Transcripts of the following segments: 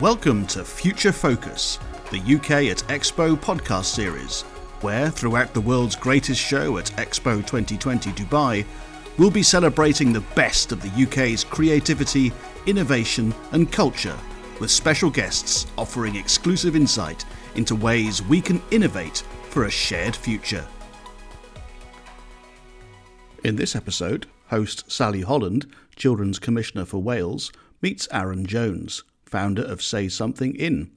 Welcome to Future Focus, the UK at Expo podcast series, where throughout the world's greatest show at Expo 2020 Dubai, we'll be celebrating the best of the UK's creativity, innovation, and culture, with special guests offering exclusive insight into ways we can innovate for a shared future. In this episode, host Sally Holland, Children's Commissioner for Wales, meets Aran Jones, founder of Say Something In.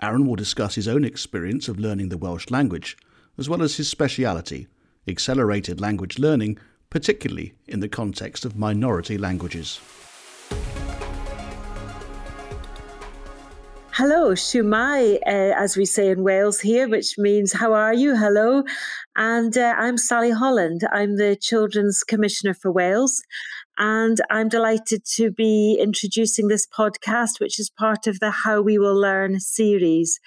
Aran will discuss his own experience of learning the Welsh language, as well as his speciality, accelerated language learning, particularly in the context of minority languages. Hello, Shwmae, uh, as we say in Wales here, which means how are you? Hello. And uh, I'm Sally Holland. I'm the Children's Commissioner for Wales. And I'm delighted to be introducing this podcast, which is part of the How We Will Learn series.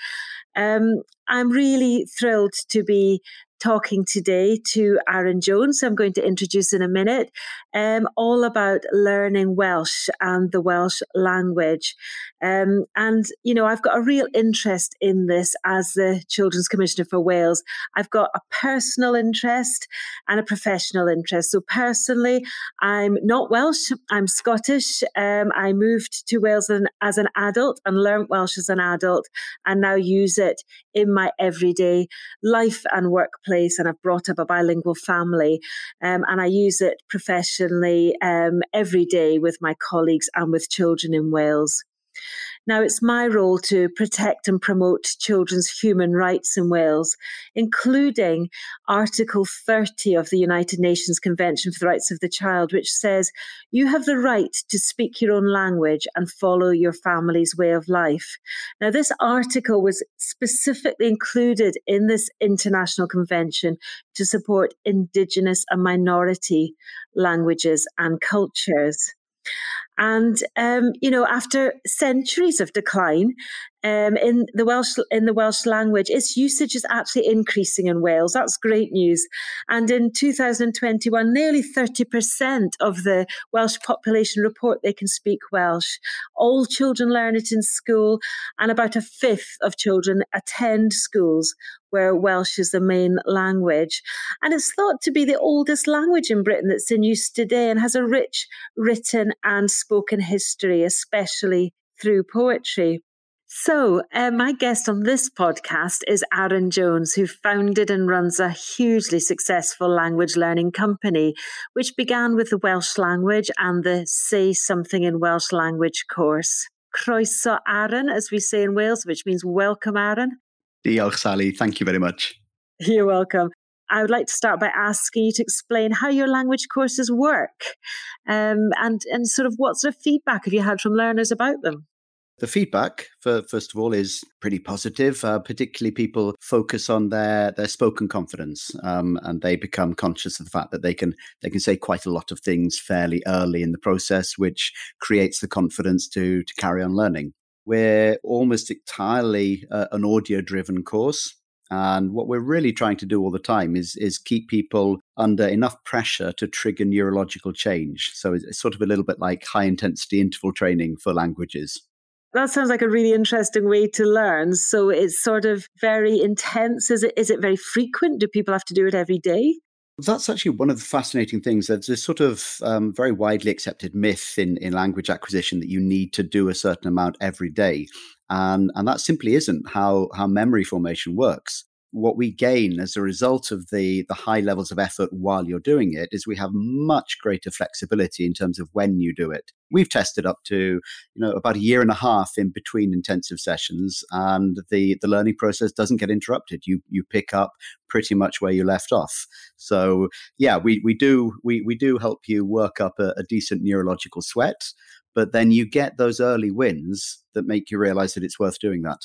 Um, I'm really thrilled to be talking today to Aran Jones, I'm going to introduce in a minute, um, all about learning Welsh and the Welsh language. Um, and, you know, I've got a real interest in this as the Children's Commissioner for Wales. I've got a personal interest and a professional interest. So, personally, I'm not Welsh, I'm Scottish. Um, I moved to Wales as an, adult and learnt Welsh as an adult and now use it in my everyday life and workplace and I've brought up a bilingual family um, and I use it professionally um, every day with my colleagues and with children in Wales. Now, it's my role to protect and promote children's human rights in Wales, including Article 30 of the United Nations Convention for the Rights of the Child, which says you have the right to speak your own language and follow your family's way of life. Now, this article was specifically included in this international convention to support Indigenous and minority languages and cultures. And um, you know, after centuries of decline, um, in the Welsh in the Welsh language, its usage is actually increasing in Wales. That's great news. And in 2021, nearly 30% of the Welsh population report they can speak Welsh. All children learn it in school, and about a fifth of children attend schools where Welsh is the main language. And it's thought to be the oldest language in Britain that's in use today and has a rich written and spoken history, especially through poetry. So, uh, my guest on this podcast is Aran Jones, who founded and runs a hugely successful language learning company, which began with the Welsh language and the Say Something in Welsh language course. Croeso Aran, as we say in Wales, which means welcome, Aran. Diolch, Sally. Thank you very much. You're welcome. I would like to start by asking you to explain how your language courses work um, and, and sort of what sort of feedback have you had from learners about them? The feedback, for, first of all, is pretty positive. Uh, particularly, people focus on their their spoken confidence, um, and they become conscious of the fact that they can they can say quite a lot of things fairly early in the process, which creates the confidence to to carry on learning. We're almost entirely uh, an audio driven course. And what we're really trying to do all the time is is keep people under enough pressure to trigger neurological change. So it's sort of a little bit like high intensity interval training for languages. That sounds like a really interesting way to learn. So it's sort of very intense. Is it is it very frequent? Do people have to do it every day? That's actually one of the fascinating things. There's this sort of um, very widely accepted myth in, in language acquisition that you need to do a certain amount every day. And, and that simply isn't how, how memory formation works what we gain as a result of the the high levels of effort while you're doing it is we have much greater flexibility in terms of when you do it. We've tested up to you know about a year and a half in between intensive sessions and the the learning process doesn't get interrupted. You you pick up pretty much where you left off. So yeah we we do we we do help you work up a, a decent neurological sweat but then you get those early wins that make you realize that it's worth doing that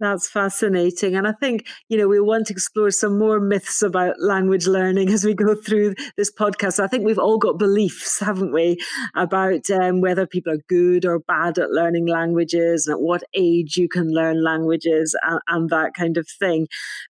that's fascinating. And I think, you know, we want to explore some more myths about language learning as we go through this podcast. I think we've all got beliefs, haven't we, about um, whether people are good or bad at learning languages and at what age you can learn languages and, and that kind of thing.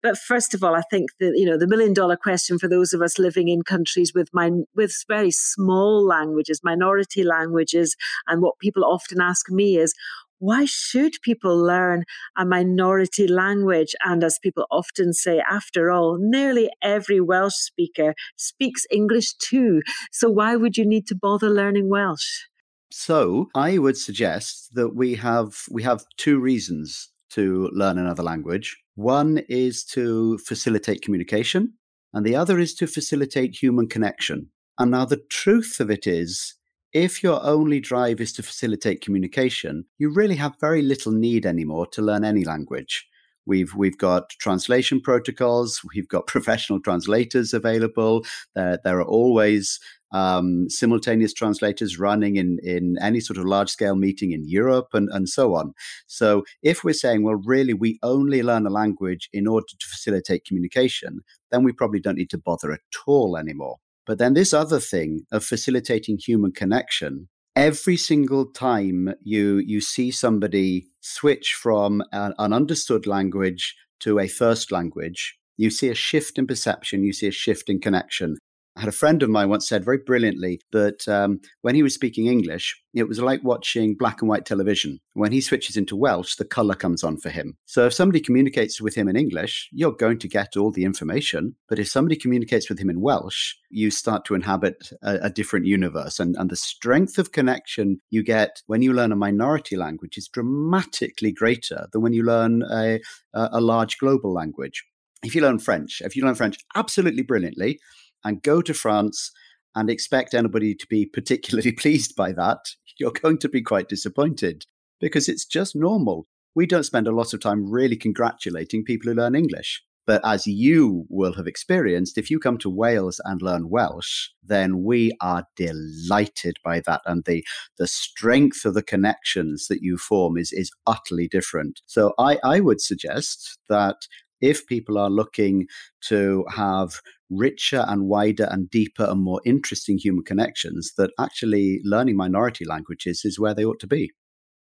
But first of all, I think that, you know, the million dollar question for those of us living in countries with, min- with very small languages, minority languages, and what people often ask me is, why should people learn a minority language? And as people often say, after all, nearly every Welsh speaker speaks English too. So why would you need to bother learning Welsh? So I would suggest that we have we have two reasons to learn another language. One is to facilitate communication, and the other is to facilitate human connection. And now the truth of it is if your only drive is to facilitate communication, you really have very little need anymore to learn any language. We've we've got translation protocols. We've got professional translators available. There there are always um, simultaneous translators running in in any sort of large scale meeting in Europe and and so on. So if we're saying, well, really, we only learn a language in order to facilitate communication, then we probably don't need to bother at all anymore. But then this other thing of facilitating human connection, every single time you you see somebody switch from an, an understood language to a first language, you see a shift in perception, you see a shift in connection. Had a friend of mine once said very brilliantly that um, when he was speaking English, it was like watching black and white television. When he switches into Welsh, the color comes on for him. So if somebody communicates with him in English, you're going to get all the information. But if somebody communicates with him in Welsh, you start to inhabit a, a different universe. And, and the strength of connection you get when you learn a minority language is dramatically greater than when you learn a, a large global language. If you learn French, if you learn French absolutely brilliantly, and go to France and expect anybody to be particularly pleased by that, you're going to be quite disappointed because it's just normal. We don't spend a lot of time really congratulating people who learn English. But as you will have experienced, if you come to Wales and learn Welsh, then we are delighted by that. And the, the strength of the connections that you form is, is utterly different. So I, I would suggest that if people are looking to have richer and wider and deeper and more interesting human connections, that actually learning minority languages is where they ought to be.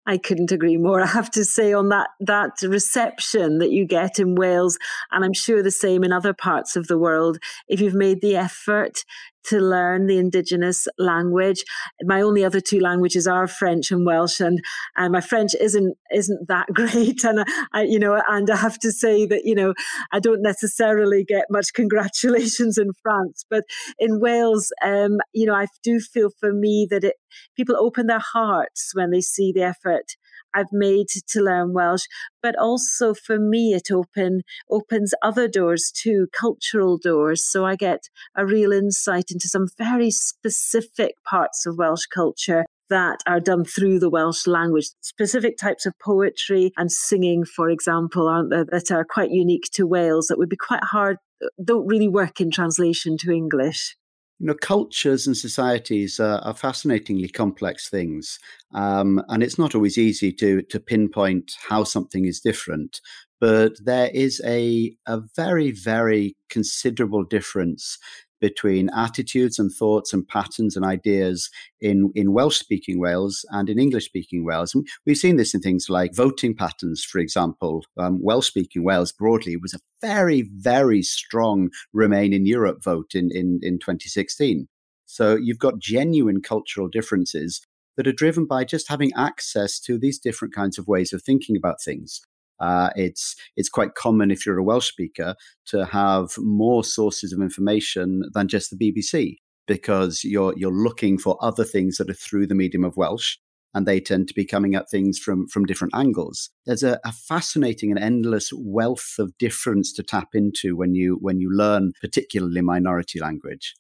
I couldn't agree more. I have to say on that that reception that you get in Wales, and I'm sure the same in other parts of the world. If you've made the effort to learn the indigenous language. My only other two languages are French and Welsh, and, and my French isn't isn't that great. And I, you know, and I have to say that you know I don't necessarily get much congratulations in France, but in Wales, um, you know, I do feel for me that it people open their hearts when they see the effort I've made to learn Welsh, but also for me, it open opens other doors too, cultural doors. So I get a real insight into some very specific parts of Welsh culture that are done through the Welsh language. Specific types of poetry and singing, for example, aren't there, that are quite unique to Wales that would be quite hard, uh, don't really work in translation to English. You know, cultures and societies are, are fascinatingly complex things, um, and it's not always easy to to pinpoint how something is different. But there is a a very very considerable difference between attitudes and thoughts and patterns and ideas in, in Welsh speaking Wales and in English speaking Wales. And we've seen this in things like voting patterns, for example. Um, Welsh speaking Wales broadly was a very, very strong Remain in Europe vote in, in, in 2016. So you've got genuine cultural differences that are driven by just having access to these different kinds of ways of thinking about things. Uh, it's it's quite common if you're a Welsh speaker to have more sources of information than just the BBC because you're you're looking for other things that are through the medium of Welsh and they tend to be coming at things from from different angles. There's a, a, fascinating and endless wealth of difference to tap into when you when you learn particularly minority language.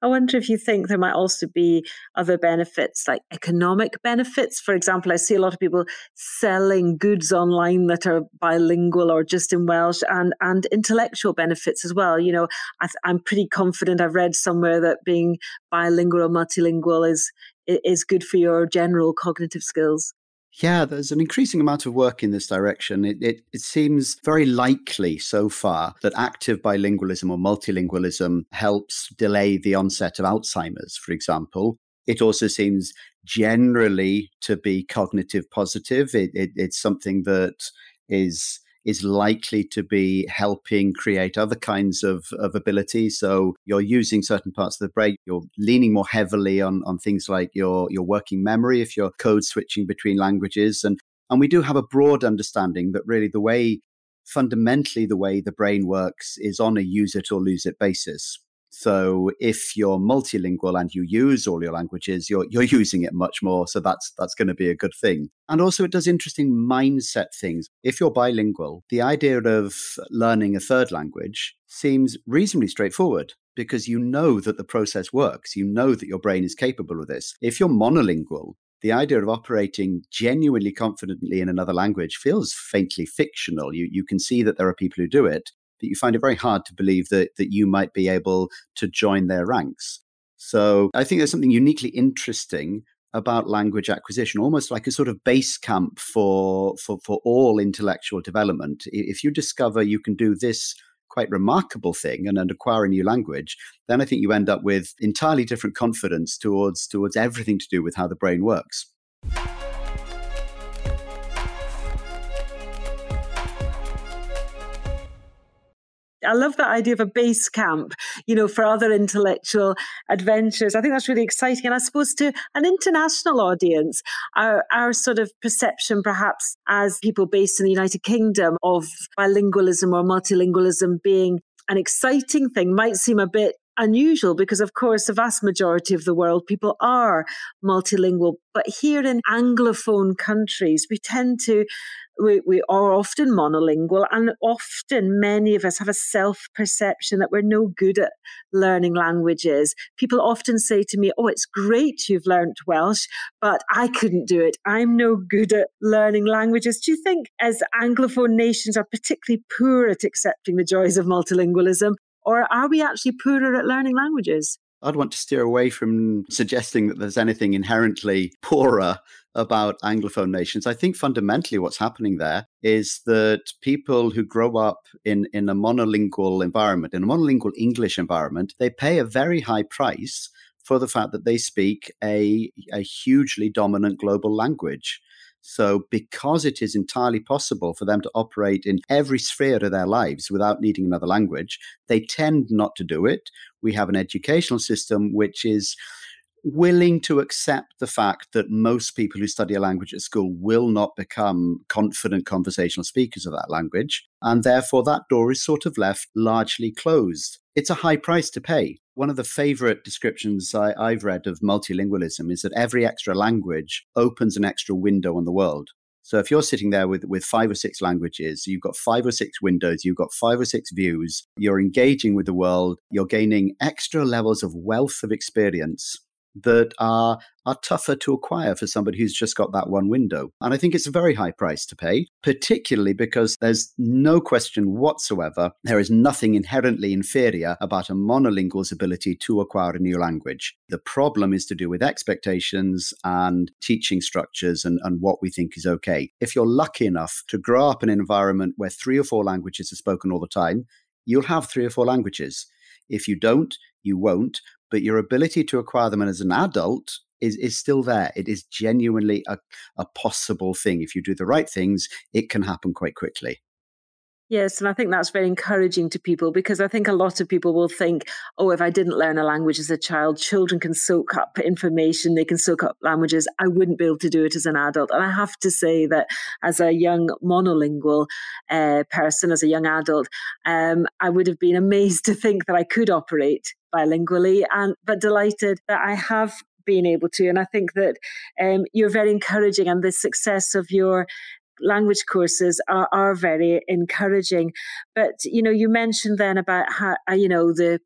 I wonder if you think there might also be other benefits, like economic benefits. For example, I see a lot of people selling goods online that are bilingual or just in Welsh, and and intellectual benefits as well. You know, I am pretty confident. I've read somewhere that being bilingual or multilingual is is good for your general cognitive skills. Yeah, there's an increasing amount of work in this direction. It, it, it, seems very likely so far that active bilingualism or multilingualism helps delay the onset of Alzheimer's, for example. It also seems generally to be cognitive positive. It, it's something that is is likely to be helping create other kinds of, of abilities. So you're using certain parts of the brain, you're leaning more heavily on, on things like your, your working memory if you're code switching between languages. And And we do have a broad understanding that really the way, fundamentally, the way the brain works is on a use it or lose it basis. So if you're multilingual and you use all your languages, you're you're using it much more. So that's that's going to be a good thing. And also it does interesting mindset things. If you're bilingual, the idea of learning a third language seems reasonably straightforward because you know that the process works. You know that your brain is capable of this. If you're monolingual, the idea of operating genuinely confidently in another language feels faintly fictional. You, you can see that there are people who do it, but you find it very hard to believe that, that you might be able to join their ranks. So I think there's something uniquely interesting about language acquisition, almost like a sort of base camp for, for, for all intellectual development. If you discover you can do this quite remarkable thing and, and acquire a new language, then I think you end up with entirely different confidence towards towards everything to do with how the brain works. I love that idea of a base camp, you know, for other intellectual adventures. I think that's really exciting. And I suppose to an international audience, our, our sort of perception, perhaps as people based in the United Kingdom, of bilingualism or multilingualism being an exciting thing might seem a bit unusual because, of course, the vast majority of the world, people are multilingual. But here in Anglophone countries, we tend to we, we are often monolingual, and often many of us have a self perception that we're no good at learning languages. People often say to me, Oh, it's great you've learnt Welsh, but I couldn't do it. I'm no good at learning languages. Do you think, as Anglophone nations are particularly poor at accepting the joys of multilingualism, or are we actually poorer at learning languages? I'd want to steer away from suggesting that there's anything inherently poorer about Anglophone nations. I think fundamentally what's happening there is that people who grow up in, in a monolingual environment, in a monolingual English environment, they pay a very high price for the fact that they speak a, a hugely dominant global language. So, because it is entirely possible for them to operate in every sphere of their lives without needing another language, they tend not to do it. We have an educational system which is willing to accept the fact that most people who study a language at school will not become confident conversational speakers of that language. And therefore, that door is sort of left largely closed. It's a high price to pay. One of the favorite descriptions I, have read of multilingualism is that every extra language opens an extra window on the world. So if you're sitting there with, with five or six languages, you've got five or six windows, you've got five or six views, you're engaging with the world, you're gaining extra levels of wealth of experience that are are tougher to acquire for somebody who's just got that one window. And I think it's a very high price to pay, particularly because there's no question whatsoever there is nothing inherently inferior about a monolingual's ability to acquire a new language. The problem is to do with expectations and teaching structures and, and what we think is okay. If you're lucky enough to grow up in an environment where three or four languages are spoken all the time, you'll have three or four languages. If you don't, you won't but your ability to acquire them as an adult is, is still there. It is genuinely a, a possible thing. If you do the right things, it can happen quite quickly. Yes, and I think that's very encouraging to people because I think a lot of people will think, oh, if I didn't learn a language as a child, children can soak up information, they can soak up languages. I wouldn't be able to do it as an adult. And I have to say that as a young monolingual uh, person, as a young adult, um, I would have been amazed to think that I could operate bilingually, and but delighted that I have been able to. And I think that um, you're very encouraging, and the success of your language courses are, are very encouraging. But you know, you mentioned then about how uh, you know the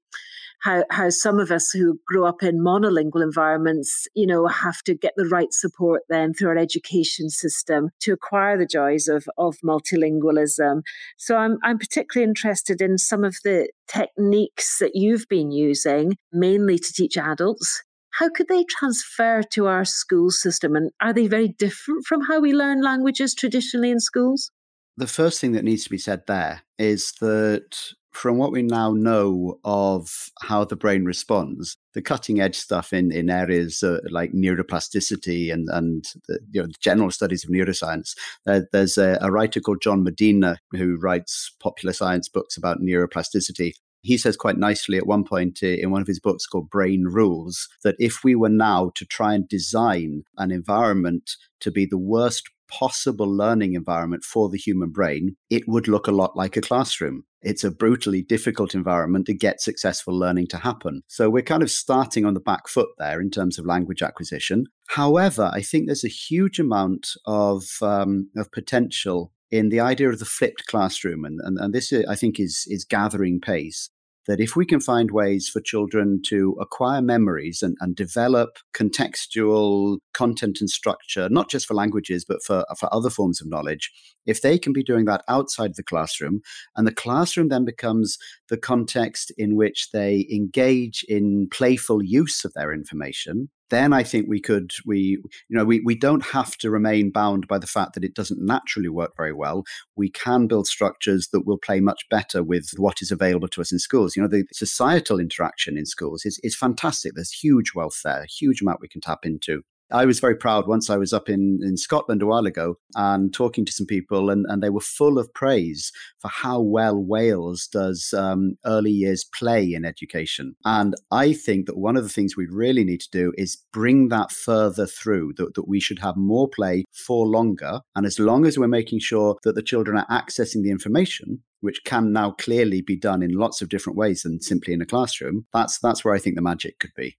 how how some of us who grow up in monolingual environments, you know, have to get the right support then through our education system to acquire the joys of of multilingualism. So I'm I'm particularly interested in some of the techniques that you've been using, mainly to teach adults. How could they transfer to our school system? And are they very different from how we learn languages traditionally in schools? The first thing that needs to be said there is that from what we now know of how the brain responds, the cutting edge stuff in, in areas uh, like neuroplasticity and, and the, you know, general studies of neuroscience, uh, there's a, a writer called John Medina who writes popular science books about neuroplasticity. He says quite nicely at one point uh, in one of his books called Brain Rules that if we were now to try and design an environment to be the worst possible learning environment for the human brain, it would look a lot like a classroom. It's a brutally difficult environment to get successful learning to happen. So we're kind of starting on the back foot there in terms of language acquisition. However, I think there's a huge amount of, um, of potential in the idea of the flipped classroom. And, and, and this, uh, I think, is, is gathering pace that if we can find ways for children to acquire memories and, and develop contextual content and structure, not just for languages, but for, for other forms of knowledge, if they can be doing that outside the classroom, and the classroom then becomes the context in which they engage in playful use of their information, then I think we could we you know we we don't have to remain bound by the fact that it doesn't naturally work very well. We can build structures that will play much better with what is available to us in schools. You know, the societal interaction in schools is is fantastic. There's huge wealth there, huge amount we can tap into. I was very proud once I was up in, in Scotland a while ago and talking to some people, and, and they were full of praise for how well Wales does um, early years play in education. And I think that one of the things we really need to do is bring that further through, that, that we should have more play for longer. And as long as we're making sure that the children are accessing the information, which can now clearly be done in lots of different ways than simply in a classroom, that's that's where I think the magic could be.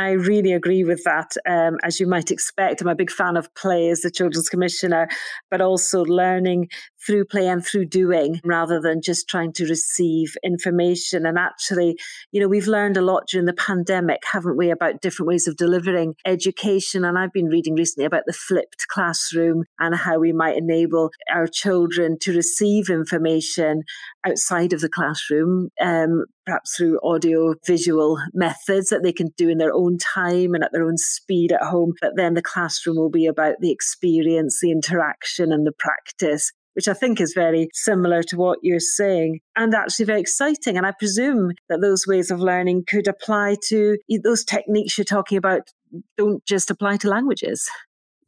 I really agree with that. Um, as you might expect, I'm a big fan of play as the Children's Commissioner, but also learning through play and through doing rather than just trying to receive information. And actually, you know, we've learned a lot during the pandemic, haven't we, about different ways of delivering education. And I've been reading recently about the flipped classroom and how we might enable our children to receive information outside of the classroom, um, perhaps through audio visual methods that they can do in their own time and at their own speed at home. But then the classroom will be about the experience, the interaction, and the practice which I think is very similar to what you're saying and actually very exciting. And I presume that those ways of learning could apply to those techniques you're talking about, don't just apply to languages.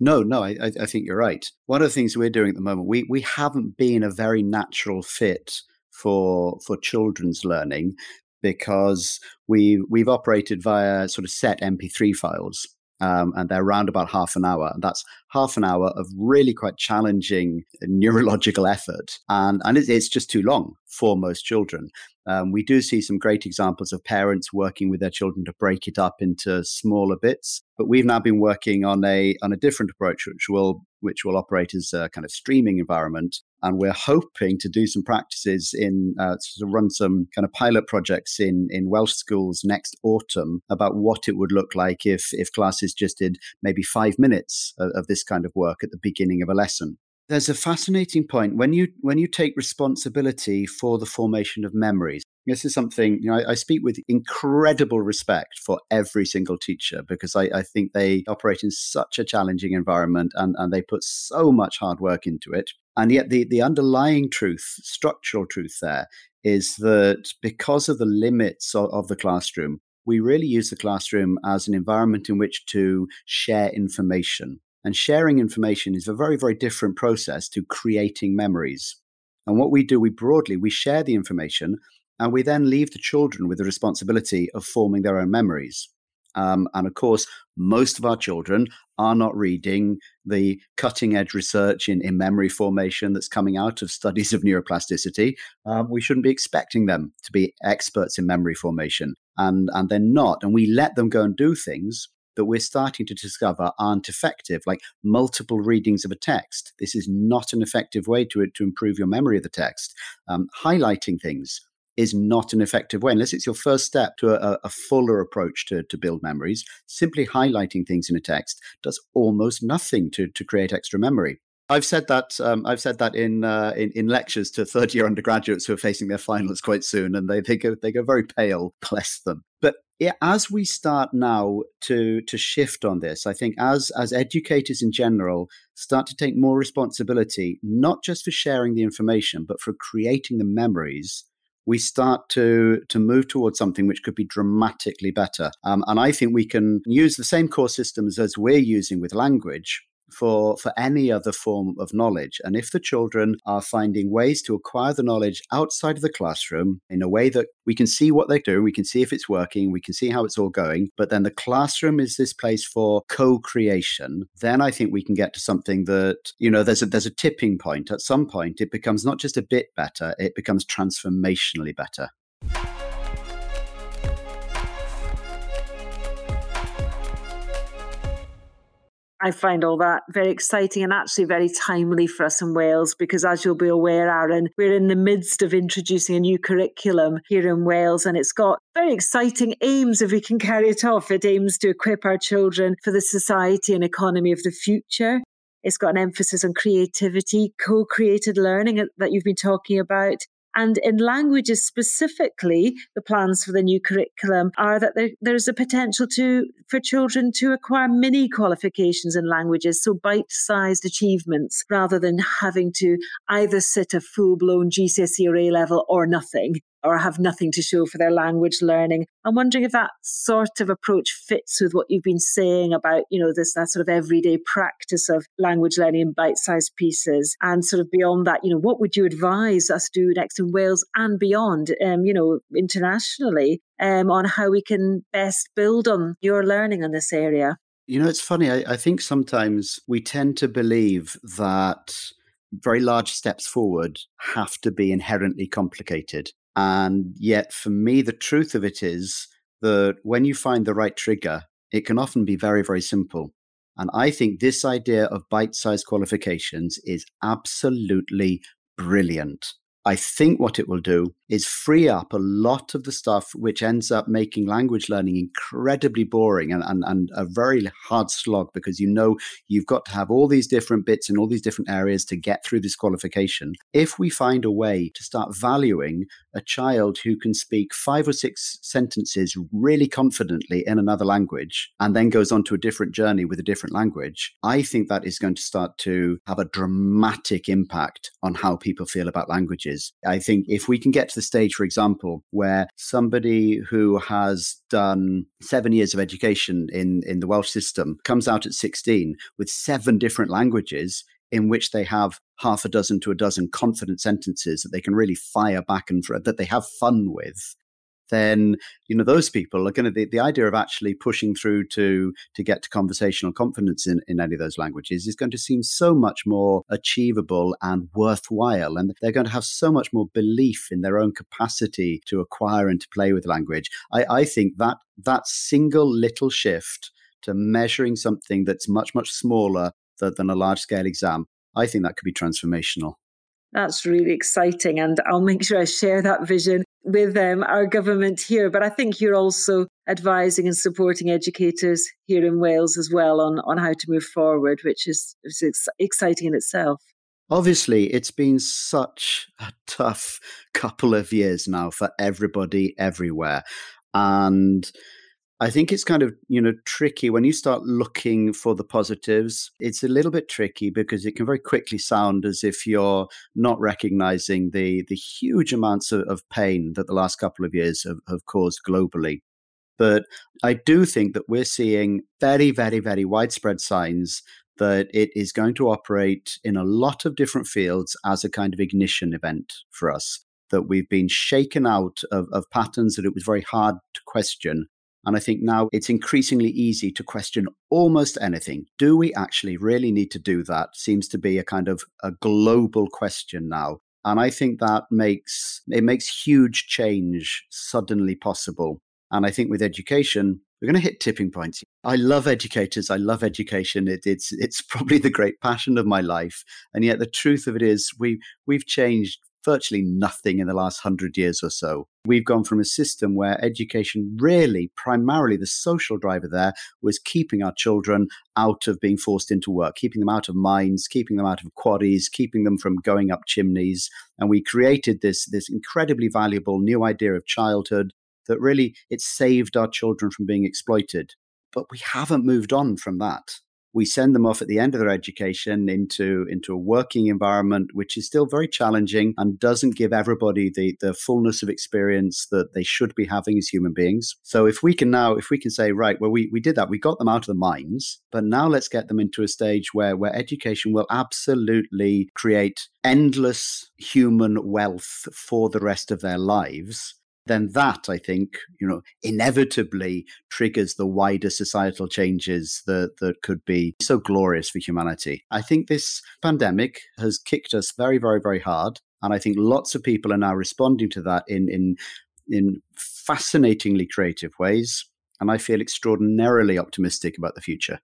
No, no, I, I think you're right. One of the things we're doing at the moment, we, we haven't been a very natural fit for for children's learning because we we've operated via sort of set MP3 files um, and they're around about half an hour. And that's half an hour of really quite challenging neurological effort. And, and it's just too long for most children. Um, we do see some great examples of parents working with their children to break it up into smaller bits. But we've now been working on a on a different approach, which will which will operate as a kind of streaming environment. And we're hoping to do some practices in uh, to run some kind of pilot projects in in Welsh schools next autumn about what it would look like if if classes just did maybe five minutes of, of this kind of work at the beginning of a lesson. There's a fascinating point. When you when you take responsibility for the formation of memories this is something you know I, I speak with incredible respect for every single teacher because I, I, think they operate in such a challenging environment and, and they put so much hard work into it. And yet the the underlying truth structural truth there is that because of the limits of, of the classroom we really use the classroom as an environment in which to share information and sharing information is a very, very different process to creating memories. And what we do, we broadly, we share the information and we then leave the children with the responsibility of forming their own memories. Um, and of course, most of our children are not reading the cutting edge research in, in memory formation that's coming out of studies of neuroplasticity. Um, we shouldn't be expecting them to be experts in memory formation. And, and they're not. And we let them go and do things that we're starting to discover aren't effective, like multiple readings of a text. This is not an effective way to, to improve your memory of the text. Um, highlighting things is not an effective way, unless it's your first step to a, a fuller approach to, to build memories. Simply highlighting things in a text does almost nothing to, to create extra memory. I've said that. Um, I've said that in, uh, in, in lectures to third year undergraduates who are facing their finals quite soon, and they they go they go very pale. Bless them. But as we start now to to shift on this, I think as as educators in general start to take more responsibility, not just for sharing the information, but for creating the memories we start to to move towards something which could be dramatically better. Um, and I think we can use the same core systems as we're using with language for, for any other form of knowledge. And if the children are finding ways to acquire the knowledge outside of the classroom in a way that we can see what they're doing, we can see if it's working, we can see how it's all going, but then the classroom is this place for co-creation, then I think we can get to something that, you know, there's a there's a tipping point. At some point it becomes not just a bit better, it becomes transformationally better. I find all that very exciting and actually very timely for us in Wales because, as you'll be aware, Aran, we're in the midst of introducing a new curriculum here in Wales and it's got very exciting aims if we can carry it off. It aims to equip our children for the society and economy of the future. It's got an emphasis on creativity, co created learning uh, that you've been talking about. And in languages specifically, the plans for the new curriculum are that there, there's a potential to for children to acquire mini qualifications in languages, so bite-sized achievements, rather than having to either sit a full-blown GCSE or A level or nothing or have nothing to show for their language learning. I'm wondering if that sort of approach fits with what you've been saying about, you know, this that sort of everyday practice of language learning in bite-sized pieces, and sort of beyond that, you know, what would you advise us to do next in Wales and beyond, um, you know, internationally, um, on how we can best build on your learning in this area? You know, it's funny. I, I think sometimes we tend to believe that very large steps forward have to be inherently complicated. And yet, for me, the truth of it is that when you find the right trigger, it can often be very, very simple. And I think this idea of bite sized qualifications is absolutely brilliant. I think what it will do is free up a lot of the stuff which ends up making language learning incredibly boring and, and, and a very hard slog because you know you've got to have all these different bits in all these different areas to get through this qualification. If we find a way to start valuing a child who can speak five or six sentences really confidently in another language and then goes on to a different journey with a different language, I think that is going to start to have a dramatic impact on how people feel about languages. I think if we can get to the stage, for example, where somebody who has done seven years of education in, in the Welsh system comes out at 16 with seven different languages in which they have half a dozen to a dozen confident sentences that they can really fire back and that they have fun with then you know those people are going to the, the idea of actually pushing through to to get to conversational confidence in, in any of those languages is going to seem so much more achievable and worthwhile and they're going to have so much more belief in their own capacity to acquire and to play with language. I, I think that that single little shift to measuring something that's much much smaller than, than a large scale exam i think that could be transformational that's really exciting. And I'll make sure I share that vision with um, our government here. But I think you're also advising and supporting educators here in Wales as well on, on how to move forward, which is, is ex- exciting in itself. Obviously, it's been such a tough couple of years now for everybody everywhere. And I think it's kind of, you know, tricky when you start looking for the positives. It's a little bit tricky because it can very quickly sound as if you're not recognizing the the huge amounts of, of pain that the last couple of years have, have caused globally. But I do think that we're seeing very, very, very widespread signs that it is going to operate in a lot of different fields as a kind of ignition event for us. That we've been shaken out of, of patterns that it was very hard to question and I think now it's increasingly easy to question almost anything. Do we actually really need to do that? Seems to be a kind of a global question now. And I think that makes it makes huge change suddenly possible. And I think with education, we're going to hit tipping points. I love educators. I love education. It, it's it's probably the great passion of my life. And yet the truth of it is we we've changed virtually nothing in the last hundred years or so. We've gone from a system where education really, primarily the social driver there, was keeping our children out of being forced into work, keeping them out of mines, keeping them out of quarries, keeping them from going up chimneys. And we created this, this incredibly valuable new idea of childhood that really it saved our children from being exploited. But we haven't moved on from that. We send them off at the end of their education into into a working environment which is still very challenging and doesn't give everybody the the fullness of experience that they should be having as human beings. So if we can now if we can say right well we, we did that. We got them out of the mines but now let's get them into a stage where where education will absolutely create endless human wealth for the rest of their lives then that I think you know inevitably triggers the wider societal changes that that could be so glorious for humanity. I think this pandemic has kicked us very very very hard and I think lots of people are now responding to that in in in fascinatingly creative ways and I feel extraordinarily optimistic about the future.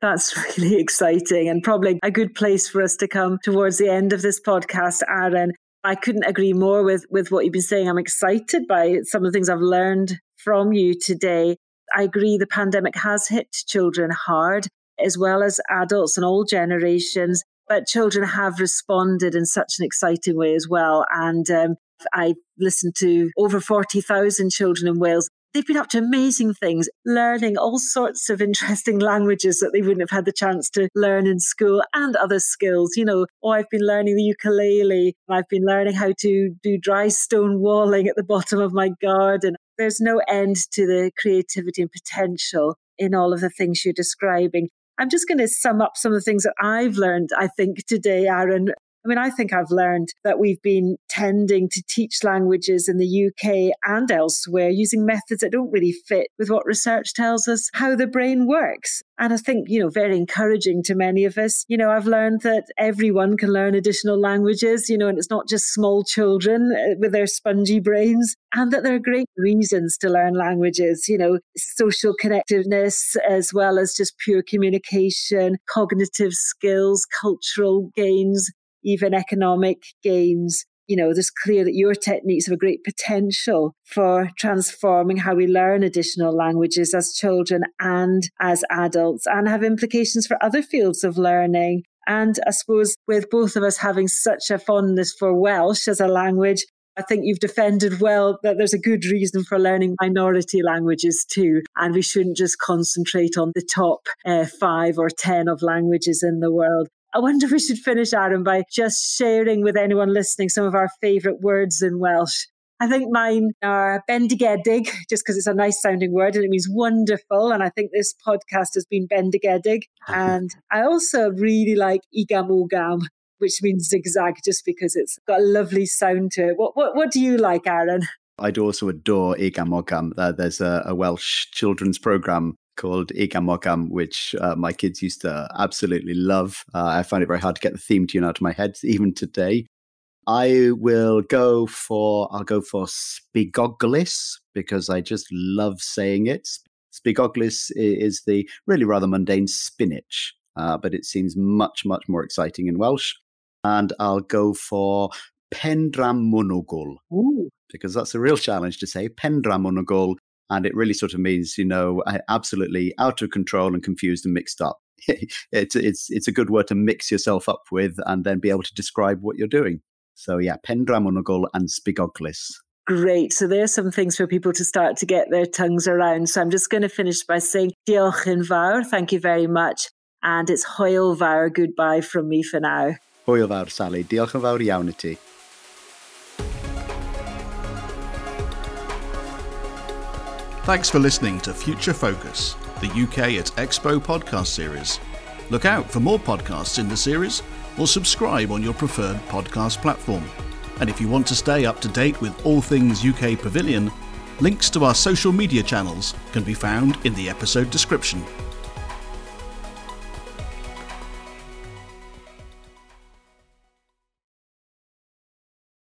That's really exciting and probably a good place for us to come towards the end of this podcast, Aran. I couldn't agree more with, with what you've been saying. I'm excited by some of the things I've learned from you today. I agree the pandemic has hit children hard, as well as adults and all generations, but children have responded in such an exciting way as well. And um, I listened to over 40,000 children in Wales they've been up to amazing things, learning all sorts of interesting languages that they wouldn't have had the chance to learn in school and other skills. You know, oh, I've been learning the ukulele, I've been learning how to do dry stone walling at the bottom of my garden. There's no end to the creativity and potential in all of the things you're describing. I'm just going to sum up some of the things that I've learned, I think, today, Aran, I mean, I think I've learned that we've been tending to teach languages in the UK and elsewhere using methods that don't really fit with what research tells us how the brain works. And I think, you know, very encouraging to many of us. You know, I've learned that everyone can learn additional languages, you know, and it's not just small children uh, with their spongy brains, and that there are great reasons to learn languages, you know, social connectiveness as well as just pure communication, cognitive skills, cultural gains, even economic gains. You know, there's clear that your techniques have a great potential for transforming how we learn additional languages as children and as adults and have implications for other fields of learning. And I suppose with both of us having such a fondness for Welsh as a language, I think you've defended well that there's a good reason for learning minority languages too. And we shouldn't just concentrate on the top uh, five or 10 of languages in the world. I wonder if we should finish, Aran, by just sharing with anyone listening some of our favourite words in Welsh. I think mine are bendigedig, just because it's a nice sounding word and it means wonderful. And I think this podcast has been bendigedig. And I also really like igamogam, which means zigzag, just because it's got a lovely sound to it. What, what, what do you like, Aran? I'd also adore Igamogam. There's a, a Welsh children's program called Igamogam, which uh, my kids used to absolutely love. Uh, I find it very hard to get the theme tune out of my head even today. I will go for I'll go for Sbigoglys because I just love saying it. Sbigoglys is the really rather mundane spinach, uh, but it seems much much more exciting in Welsh. And I'll go for Pendramwnwgl because that's a real challenge to say Pendramwnwgl and it really sort of means you know absolutely out of control and confused and mixed up it's it's it's a good word to mix yourself up with and then be able to describe what you're doing so yeah pendramwnwgl and sbigoglys Great. So there's some things for people to start to get their tongues around. So I'm just going to finish by saying diolch yn fawr. Thank you very much. And it's hwyl fawr goodbye from me for now. Hwyl fawr, Sally. Diolch yn fawr iawn i ti. Thanks for listening to Future Focus, the UK at Expo podcast series. Look out for more podcasts in the series or subscribe on your preferred podcast platform. And if you want to stay up to date with all things UK Pavilion, links to our social media channels can be found in the episode description.